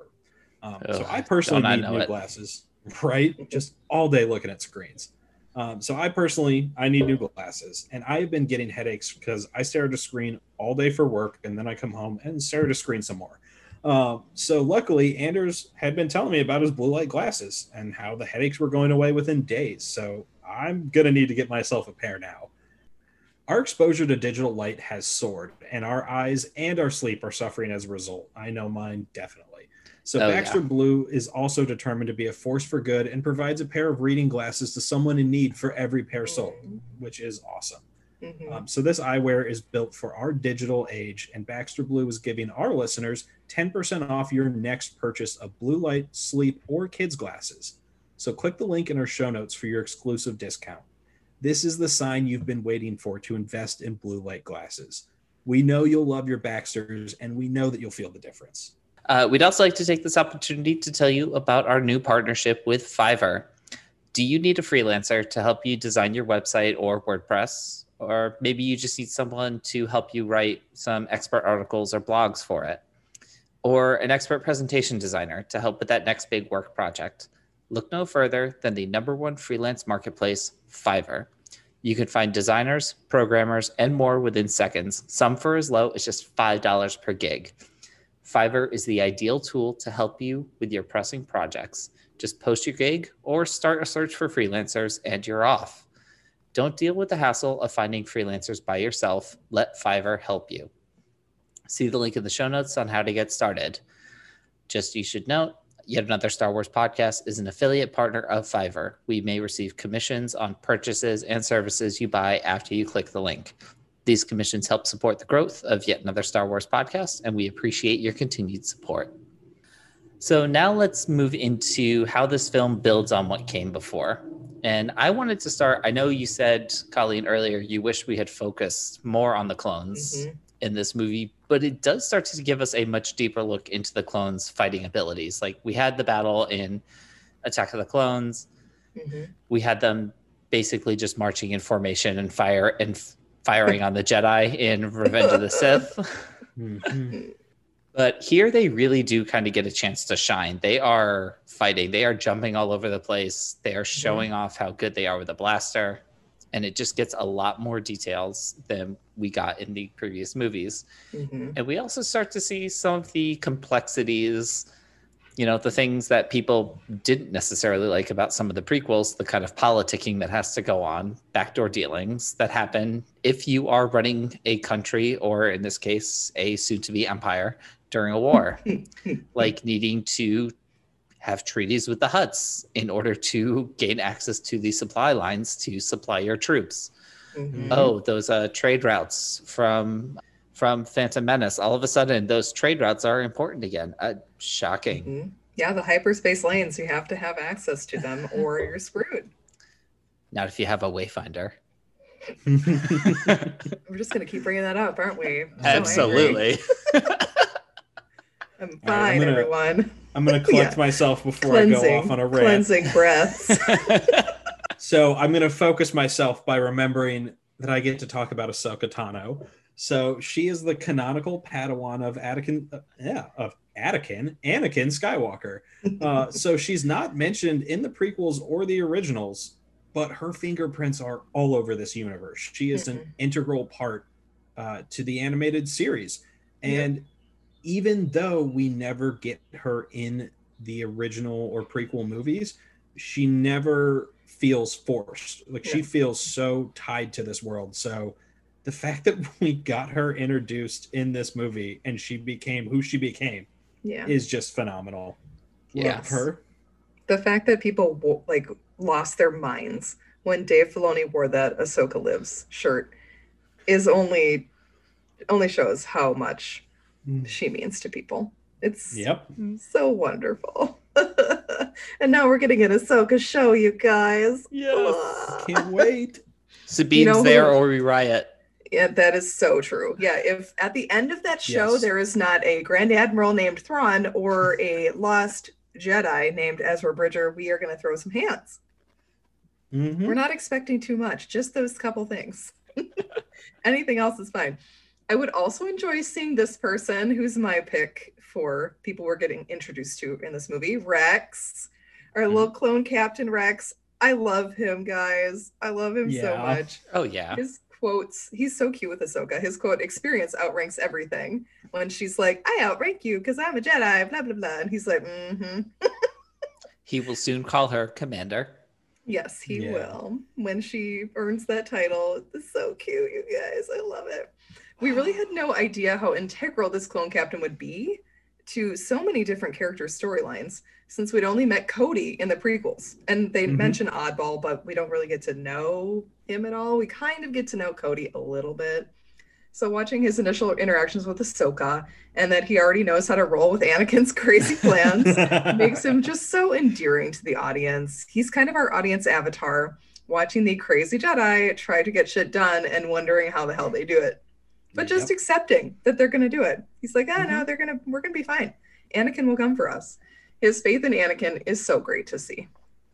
Um, so, I personally need new
it.
glasses, right? Just all day looking at screens. Um, so I personally, I need new glasses, and I have been getting headaches because I stare at a screen all day for work, and then I come home and stare at a screen some more. Um, so luckily, Anders had been telling me about his blue light glasses and how the headaches were going away within days. So I'm gonna need to get myself a pair now. Our exposure to digital light has soared, and our eyes and our sleep are suffering as a result. I know mine definitely. So
Oh, yeah.
Baxter Blue is also determined to be a force for good and provides a pair of reading glasses to someone in need for every pair sold, which is awesome.
Mhm.
Um, so this eyewear is built for our digital age, and Baxter Blue is giving our listeners 10% off your next purchase of blue light, sleep, or kids glasses. So click the link in our show notes for your exclusive discount. This is the sign you've been waiting for to invest in blue light glasses. We know you'll love your Baxters, and we know that you'll feel the difference.
Uh, we'd also like to take this opportunity to tell you about our new partnership with Fiverr. Do you need a freelancer to help you design your website or WordPress? Or maybe you just need someone to help you write some expert articles or blogs for it? Or an expert presentation designer to help with that next big work project? Look no further than the number one freelance marketplace, Fiverr. You can find designers, programmers, and more within seconds, some for as low as just $5 per gig. Fiverr is the ideal tool to help you with your pressing projects. Just post your gig or start a search for freelancers and you're off. Don't deal with the hassle of finding freelancers by yourself. Let Fiverr help you. See the link in the show notes on how to get started. Just you should note, yet another Star Wars podcast is an affiliate partner of Fiverr. We may receive commissions on purchases and services you buy after you click the link. These commissions help support the growth of yet another Star Wars podcast, and we appreciate your continued support. So now let's move into how this film builds on what came before. And I wanted to start. I know you said, Colleen, earlier, you wish we had focused more on the clones
Mhm.
in this movie, but it does start to give us a much deeper look into the clones' fighting abilities. Like we had the battle in Attack of the Clones,
Mhm.
we had them basically just marching in formation and fire and f- firing on the Jedi in Revenge of the Sith.
Mhm.
But here they really do kind of get a chance to shine. They are fighting, they are jumping all over the place, they are showing off how good they are with a blaster. And it just gets a lot more details than we got in the previous movies.
Mhm.
And we also start to see some of the complexities, you know, the things that people didn't necessarily like about some of the prequels, the kind of politicking that has to go on, backdoor dealings that happen if you are running a country, or in this case, a soon to be empire during a war, like needing to have treaties with the Hutts in order to gain access to the supply lines to supply your troops
Mhm.
oh those uh trade routes from from phantom menace all of a sudden those trade routes are important again uh, shocking
Mhm. Yeah, the hyperspace lanes, you have to have access to them or you're screwed.
not if you have a wayfinder
We're just going to keep bringing that up, aren't we? So
absolutely
I'm
All right, I'm
fine,
gonna
everyone.
I'm gonna collect
Yeah.
myself before I go off on a rant.
cleansing breaths.
So I'm going to focus myself by remembering that I get to talk about Ahsoka Tano. So she is the canonical Padawan of Anakin, uh, yeah, of Anakin, Anakin Skywalker. Uh, so she's not mentioned in the prequels or the originals, but her fingerprints are all over this universe. She is an integral part uh, to the animated series, and even though we never get her in the original or prequel movies, she never feels forced. Like she feels so tied to this world. So the fact that we got her introduced in this movie and she became who she became
yeah.
is just phenomenal. Love
Yes.
her.
the fact that people like lost their minds when Dave Filoni wore that Ahsoka Lives shirt is only only shows how much. She means to people. It's
Yep.
so wonderful. and now we're getting an Ahsoka show, you guys. Ah.
Can't wait.
sabine's
know
there
who-
or we riot
Yeah, that is so true. Yeah, if at the end of that show
Yes.
there is not a Grand Admiral named Thrawn or a lost Jedi named Ezra Bridger, we are going to throw some hands.
Mhm.
We're not expecting too much, just those couple things. Anything else is fine. I would also enjoy seeing this person who's my pick for people we're getting introduced to in this movie Rex, our
Mm-hmm.
little clone Captain Rex. I love him, guys. I love him so much.
oh yeah
His quotes, he's so cute with Ahsoka. His quote, experience outranks everything. When she's like, I outrank you because I'm a Jedi, blah, blah, blah. And he's like, mm hmm.
he will soon call her commander
Yes, he
Yeah.
will. When she earns that title, it's so cute, you guys. I love it. We really had no idea how integral this clone captain would be to so many different character storylines since we'd only met Cody in the prequels. And they
Mhm.
mention Oddball, but we don't really get to know him at all. We kind of get to know Cody a little bit. So watching his initial interactions with Ahsoka and that he already knows how to roll with Anakin's crazy plans makes him just so endearing to the audience. He's kind of our audience avatar, watching the crazy Jedi try to get shit done and wondering how the hell they do it. But just
Yep.
accepting that they're going to do it. He's like, ah, no, they're going to, we're going to be fine. Anakin will come for us. His faith in Anakin is so great to see.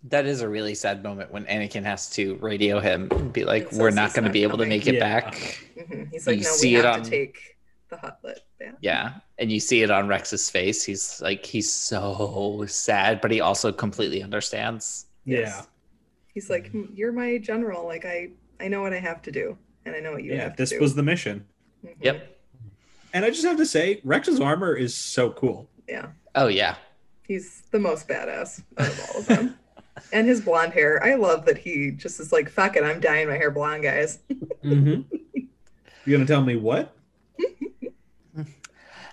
that is a really sad moment when anakin has to radio him and be like we're not going to
not
be able to make it
Yeah.
back
Mhm. He's like,
You
no, we
see it
have
on-
to take the hotlet. Yeah.
Yeah. And you see it on Rex's face. He's like, he's so sad, but he also completely understands.
yeah.
He's like, "Hmm, you're my general. Like, I, I know what I have to do, and I know what you
Yeah.
have
This
to do.
This was the mission.
Mhm.
Yep.
And I just have to say, Rex's armor is so cool.
Yeah.
Oh, yeah.
He's the most badass out of all of them. And his blonde hair. I love that he just is like, fuck it, I'm dyeing my hair blonde, guys.
hmm You gonna tell me what?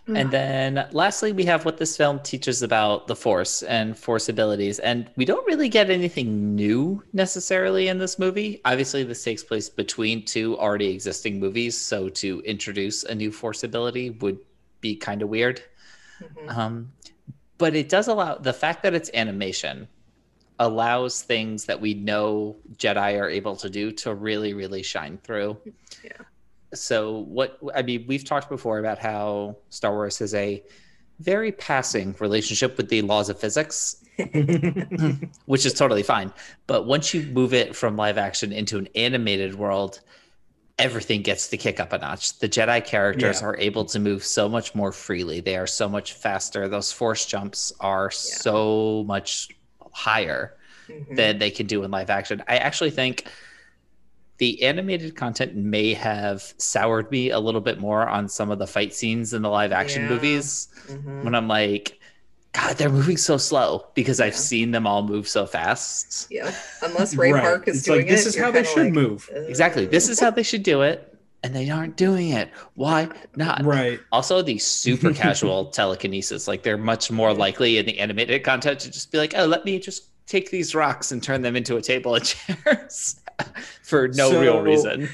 And then lastly, we have what this film teaches about the Force and Force abilities. And we don't really get anything new necessarily in this movie. Obviously, this takes place between two already existing movies. So to introduce a new Force ability would be kind of weird.
Mhm.
Um, but it does allow the fact that it's animation allows things that we know Jedi are able to do to really, really shine through.
Yeah.
So what I mean, we've talked before about how Star Wars has a very passing relationship with the laws of physics, which is totally fine. But once you move it from live action into an animated world, everything gets to kick up a notch. The Jedi characters
Yeah.
are able to move so much more freely. They are so much faster. Those force jumps are so much higher
Mhm.
than they can do in live action. I actually think the animated content may have soured me a little bit more on some of the fight scenes in the live action
Yeah.
movies
Mhm.
when I'm like, God, they're moving so slow because I've seen them all move so fast.
Yeah. Unless Ray
Right.
Park is
It's
doing
like this
it,
is
you're
how they should
like,
move.
Exactly. This is how they should do it, and they aren't doing it. Why not?
Right.
Also, the super casual telekinesis, like they're much more likely in the animated content to just be like, oh, let me just take these rocks and turn them into a table and chairs for no real reason.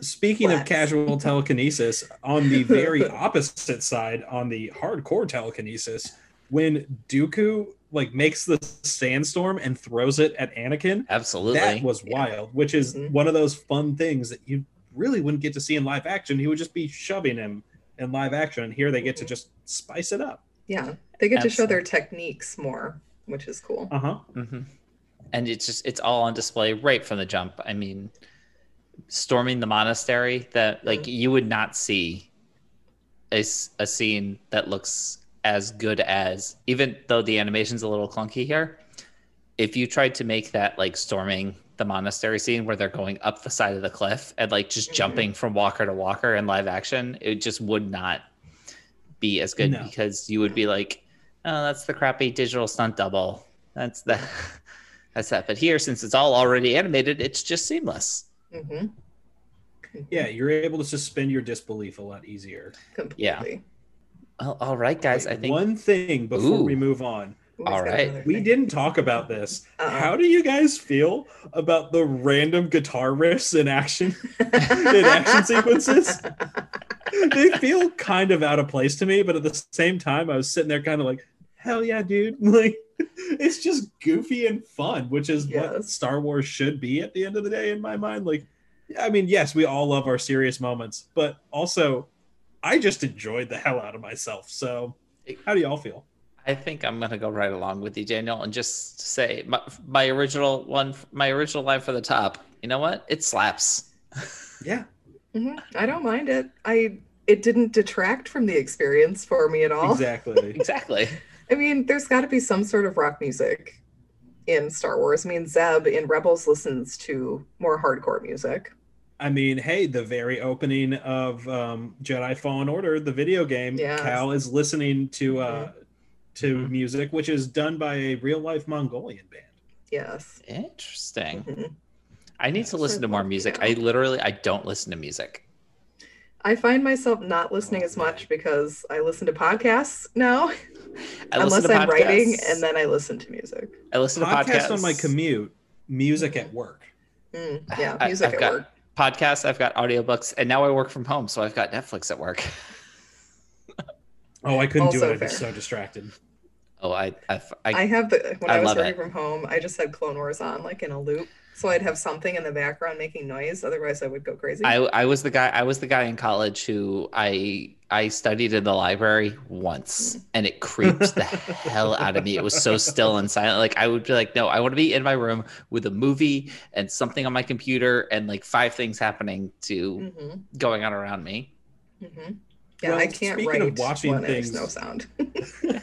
Speaking of casual telekinesis, on the very opposite side, on the hardcore telekinesis, when Dooku like makes the sandstorm and throws it at Anakin,
Absolutely.
that was
Yeah.
wild. Which is
Mhm.
one of those fun things that you really wouldn't get to see in live action. He would just be shoving him in live action, and here they get to
Mhm.
just spice it up.
Yeah. They get to show their techniques more, which is cool.
Uh huh.
hmm And it's just it's all on display right from the jump. I mean, storming the monastery that like you would not see a, a scene that looks as good as even though the animation's a little clunky here. If you tried to make that like storming the monastery scene where they're going up the side of the cliff and like just
Mhm.
jumping from walker to walker in live action, it just would not be as good
No.
because you would be like, oh, that's the crappy digital stunt double. That's the that's that. But here, since it's all already animated, it's just seamless.
hmm
Yeah, you're able to suspend your disbelief a lot easier.
Completely.
Well, all right, guys.
Wait,
I think
one thing before
Ooh.
we move on.
Ooh,
All
he's
right.
We didn't talk about this.
Uh-oh.
How do you guys feel about the random guitar riffs in action in action sequences? they feel kind of out of place to me, but at the same time, I was sitting there kind of like, hell yeah, dude. Like it's just goofy and fun, which is what Star Wars should be at the end of the day, in my mind. Like, I mean, yes, we all love our serious moments, but also I just enjoyed the hell out of myself. So how do y'all feel?
I think I'm gonna go right along with you, Daniel, and just say my, my original one, my original line for the top. You know what? It slaps.
Yeah.
Mhm. I don't mind it. I it didn't detract from the experience for me at all.
Exactly.
Exactly.
I mean, there's got to be some sort of rock music in Star Wars. I mean, Zeb in Rebels listens to more hardcore music.
I mean, hey, the very opening of um, Jedi Fallen Order, the video game,
Yes.
Cal is listening to uh, to
Mhm.
music, which is done by a real life Mongolian band.
Yes.
Interesting.
Mhm.
I need to listen to more music. I literally I don't listen to music.
I find myself not listening as much because I listen to podcasts now,
I listen
unless
to
I'm writing, and then I listen to music.
I listen to podcasts
on my commute, music at work.
Mm, yeah, music
I've
at
got-
work.
podcasts. I've got audiobooks, and now I work from home, so I've got Netflix at work.
Oh, I couldn't do
Also
it. I'd be so distracted.
Oh, I I, I,
I have the when
I
I, was working
it.
from home, I just had Clone Wars on like in a loop, so I'd have something in the background making noise. Otherwise, I would go crazy.
I I was the guy I was the guy in college who I I studied in the library once and it creeped the hell out of me. It was so still and silent. Like I would be like, no, I want to be in my room with a movie and something on my computer and like five things happening to
hmm
going on around me.
hmm Yeah,
Well,
I can't
speaking
write
of watching
when there's
things-
no sound.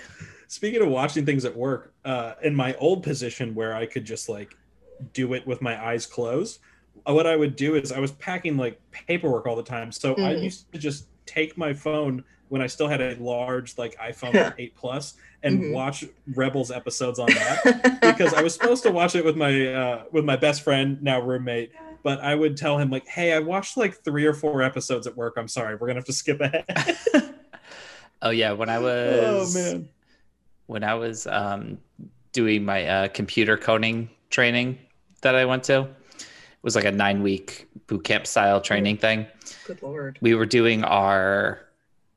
Speaking of watching things at work, uh, in my old position where I could just like do it with my eyes closed, uh, what I would do is I was packing like paperwork all the time. So I
Mhm.
used to just take my phone when I still had a large like iPhone 8 Plus and
Mhm.
watch Rebels episodes on that because I was supposed to watch it with my uh, with my best friend, now roommate. But I would tell him like, "Hey, I watched like three or four episodes at work. I'm sorry, we're gonna have to skip ahead."
oh yeah, when I
oh
was
man,
when I was um, doing my uh, computer coding training that I went to, it was like a nine week boot camp style training thing.
Good lord.
We were doing our,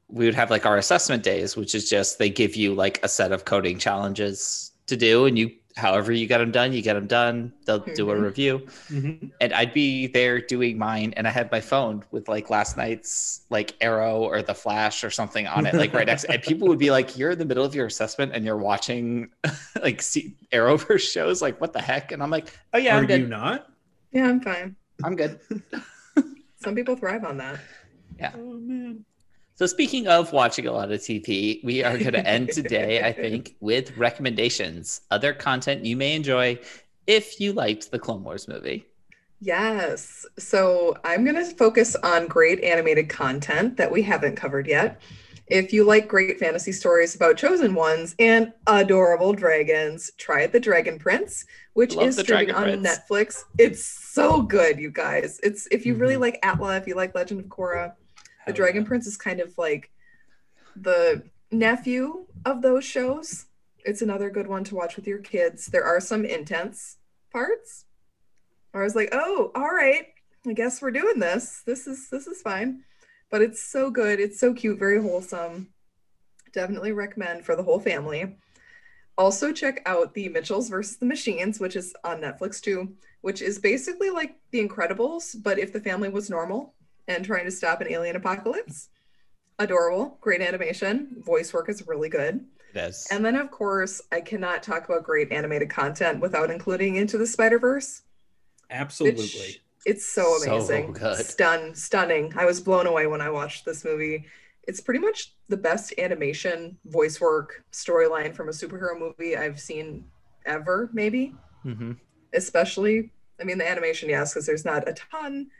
we would have like our assessment days, which is just they give you like a set of coding challenges to do, and you, however you get them done, you get them done. They'll do a
Mhm.
review,
Mhm.
and I'd be there doing mine, and I had my phone with like last night's like Arrow or The Flash or something on it, like right next, and people would be like, "You're in the middle of your assessment and you're watching like see Arrowverse shows, like what the heck?" And I'm like, "Oh yeah, I'm
are
good.
you not?
Yeah, I'm fine.
I'm good."
Some people thrive on that. Yeah.
Oh man.
So speaking of watching a lot of TV, we are going to end today, I think, with recommendations, other content you may enjoy if you liked the Clone Wars movie.
Yes. So I'm going to focus on great animated content that we haven't covered yet. If you like great fantasy stories about chosen ones and adorable dragons, try The Dragon Prince, which
Love
is streaming on
Prince.
Netflix. It's so good, you guys. It's if you really
Mhm.
like Atla, if you like Legend of Korra, The Dragon. Prince is kind of like the nephew of those shows. It's another good one to watch with your kids. There are some intense parts. I was like, "Oh, all right. I guess we're doing this. This is this is fine." But it's so good. It's so cute, very wholesome. Definitely recommend for the whole family. Also check out The Mitchells versus the Machines, which is on Netflix too, which is basically like The Incredibles, but if the family was normal and trying to stop an alien apocalypse. Adorable, great animation, voice work is really good.
It is.
And then, of course, I cannot talk about great animated content without including Into the Spider Verse.
Absolutely.
It's so
So
amazing,
good.
stun, stunning. I was blown away when I watched this movie. It's pretty much the best animation, voice work, storyline from a superhero movie I've seen ever, maybe.
Mhm.
Especially, I mean, the animation, yes, because there's not a ton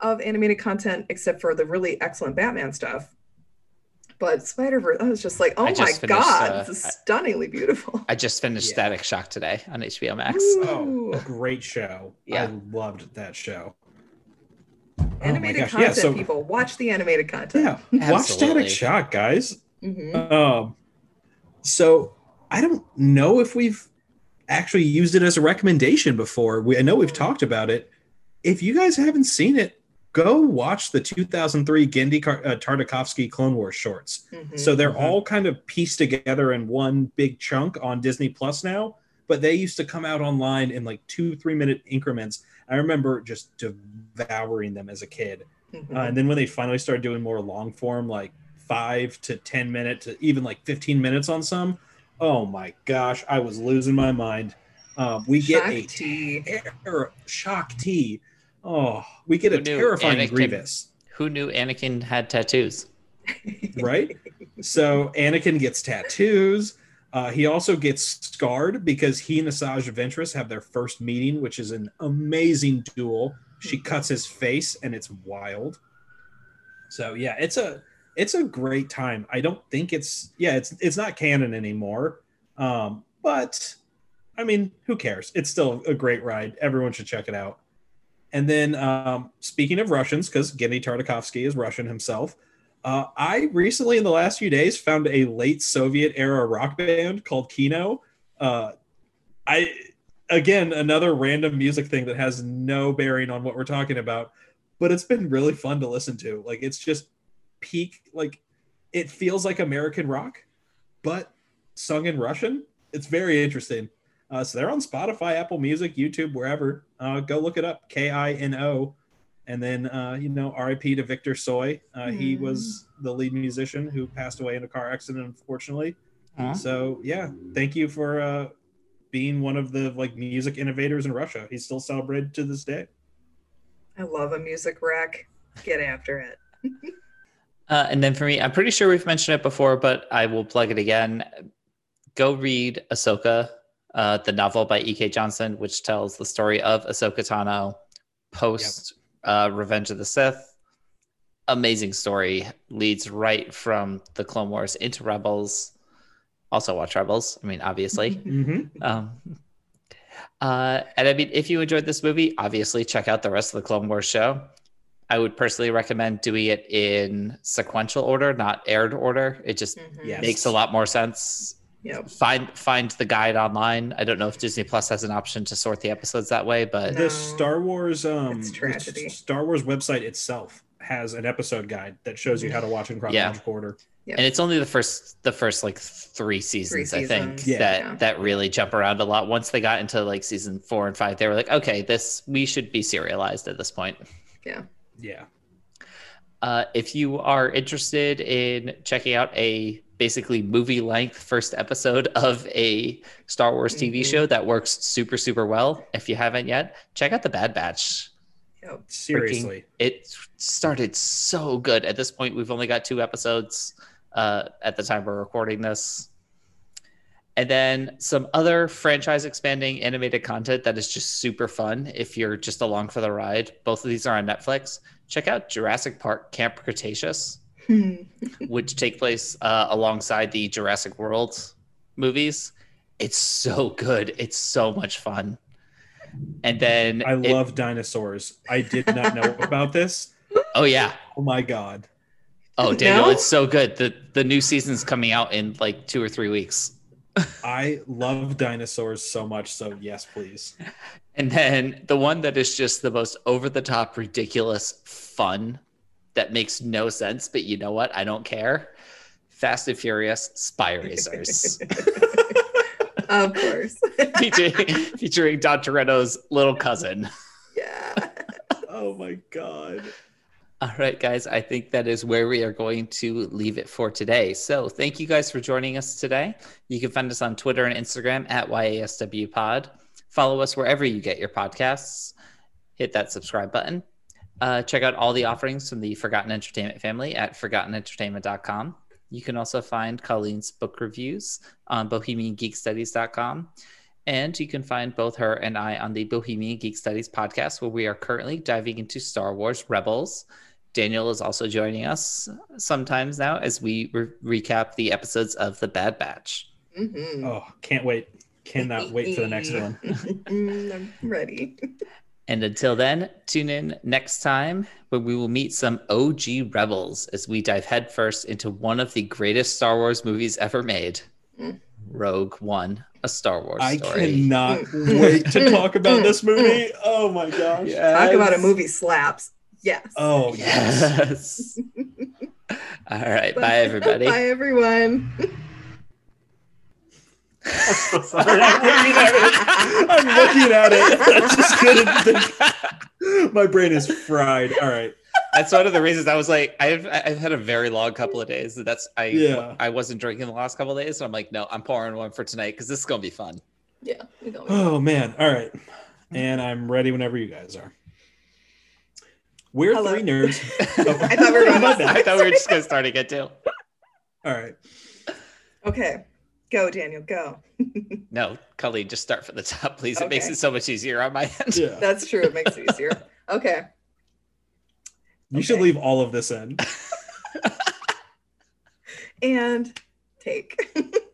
of animated content except for the really excellent Batman stuff. But Spider Verse, I was just like, oh
I
my
finished,
god,
uh,
this is stunningly beautiful.
I just finished
Yeah.
Static Shock today on HBO Max.
Oh,
Ooh.
great show.
Yeah.
I loved that show.
animated
oh my gosh. Yeah,
content,
so
people. Watch the animated content.
yeah, watch Static Shock, guys.
Mhm.
Um, so I don't know if we've actually used it as a recommendation before. We, I know we've talked about it. If you guys haven't seen it, go watch the 2003 Genndy uh, Tartakovsky Clone Wars shorts.
Mhm.
So they're
Mhm.
all kind of pieced together in one big chunk on Disney Plus now. But they used to come out online in like two, three minute increments. I remember just devouring them as a kid.
Mhm.
Uh, and then when they finally started doing more long form, like five to 10 minute to even like 15 minutes on some, oh my gosh, I was losing my mind. Um, we get a
Shock tea.
terror shock T. Oh, we get a
Who knew
terrifying
Anakin-
Grievous,
Who knew Anakin had tattoos?
right? so Anakin gets tattoos. Uh, he also gets scarred because he and Asajj Ventress have their first meeting, which is an amazing duel. She cuts his face, and it's wild. So yeah, it's a it's a great time. I don't think it's yeah, it's it's not canon anymore. Um, but I mean, who cares? It's still a great ride. Everyone should check it out. And then um, speaking of Russians, because Genndy Tartakovsky is Russian himself, uh, I recently in the last few days found a late Soviet era rock band called Kino. Uh, I again another random music thing that has no bearing on what we're talking about, but it's been really fun to listen to. Like it's just peak like it feels like American rock, but sung in Russian. It's very interesting. Uh, so they're on Spotify, Apple Music, YouTube, wherever. Uh, go look it up. K I N O. And then, uh, you know, RIP to Victor Tsoi. Uh, He
Mm.
was the lead musician who passed away in a car accident, unfortunately.
Aw.
So, yeah, thank you for uh, being one of the like music innovators in Russia. He's still celebrated to this day.
I love a music wreck. Get after it.
Uh, and then for me, I'm pretty sure we've mentioned it before, but I will plug it again. Go read Ahsoka, uh, the novel by E.K. Johnston, which tells the story of Ahsoka Tano post uh, Revenge of the Sith. amazing story leads right from the Clone Wars into Rebels. Also watch Rebels. I mean, obviously.
hmm
Um, uh, and I mean, if you enjoyed this movie, obviously check out the rest of the Clone Wars show. I would personally recommend doing it in sequential order, not aired order. It just
Mhm.
Yes.
makes a lot more sense.
Yep.
Find find the guide online. I don't know if Disney Plus has an option to sort the episodes that way, but
No.
The Star Wars um
It's
the
tragedy.
Star Wars website itself has an episode guide that shows you how to watch in chronological order.
and it's only the first the first like three seasons, I think
Yeah.
that
yeah.
that really jump around a lot. Once they got into like season four and five, they were like, okay, this we should be serialized at this point.
Yeah. Yeah.
Uh, if you are interested in checking out a basically movie length first episode of a Star Wars TV
Mhm.
show that works super, super well, if you haven't yet, check out The Bad Batch.
Yep.
Seriously.
It started so good. At this point, we've only got two episodes uh, at the time we're recording this. And then some other franchise expanding animated content that is just super fun if you're just along for the ride. Both of these are on Netflix. Check out Jurassic Park Camp Cretaceous. Which take place uh, alongside the Jurassic World movies. It's so good. It's so much fun. And then
I
it-
love dinosaurs. I did not know about this.
oh yeah,
Oh my god.
Oh, Daniel,
No?
it's so good. The the new season's coming out in like two or three weeks.
I love dinosaurs so much. So yes, please.
And then the one that is just the most over the top, ridiculous fun that makes no sense, but you know what? I don't care. Fast and Furious Spy Racers.
of course.
featuring, featuring Dom Toretto's little cousin.
yeah.
Oh my god.
All right, guys, I think that is where we are going to leave it for today. So, thank you guys for joining us today. You can find us on Twitter and Instagram at YASW Pod. Follow us wherever you get your podcasts. Hit that subscribe button. Uh, check out all the offerings from the Forgotten Entertainment family at forgottenentertainment.com. You can also find Colleen's book reviews on bohemiangeekstudies.com. And you can find both her and I on the Bohemian Geek Studies podcast, where we are currently diving into Star Wars Rebels. Daniel is also joining us sometimes now as we re- recap the episodes of The Bad Batch.
Mhm.
Oh, can't wait. Cannot wait for the next one.
Mm, I'm ready.
And until then, tune in next time when we will meet some OG Rebels as we dive headfirst into one of the greatest Star Wars movies ever made. Rogue One, a Star Wars
I
story.
I cannot wait to talk about this movie. Oh my gosh.
Talk about a movie slaps. Yes.
Oh yes.
Yes. All right. Bye, everybody.
Bye, everyone.
I'm so sorry. I'm looking at it. I'm looking at it. I just couldn't think. My brain is fried. All right.
That's one of the reasons I was like, I've I've had a very long couple of days. That's I
Yeah.
I wasn't drinking the last couple of days, so I'm like, no, I'm pouring one for tonight because this is gonna be fun.
Yeah.
Oh man. All right. And I'm ready whenever you guys are. We're
Hello.
three nerds.
I thought we were going
My
to
bad.
I thought we were just gonna start again too.
All right.
Okay. Go, Daniel. Go.
No, Colleen, just start from the top, please. It makes it so much easier on my end.
Yeah.
That's true. It makes it easier. Okay.
You should leave all of this in.
And take.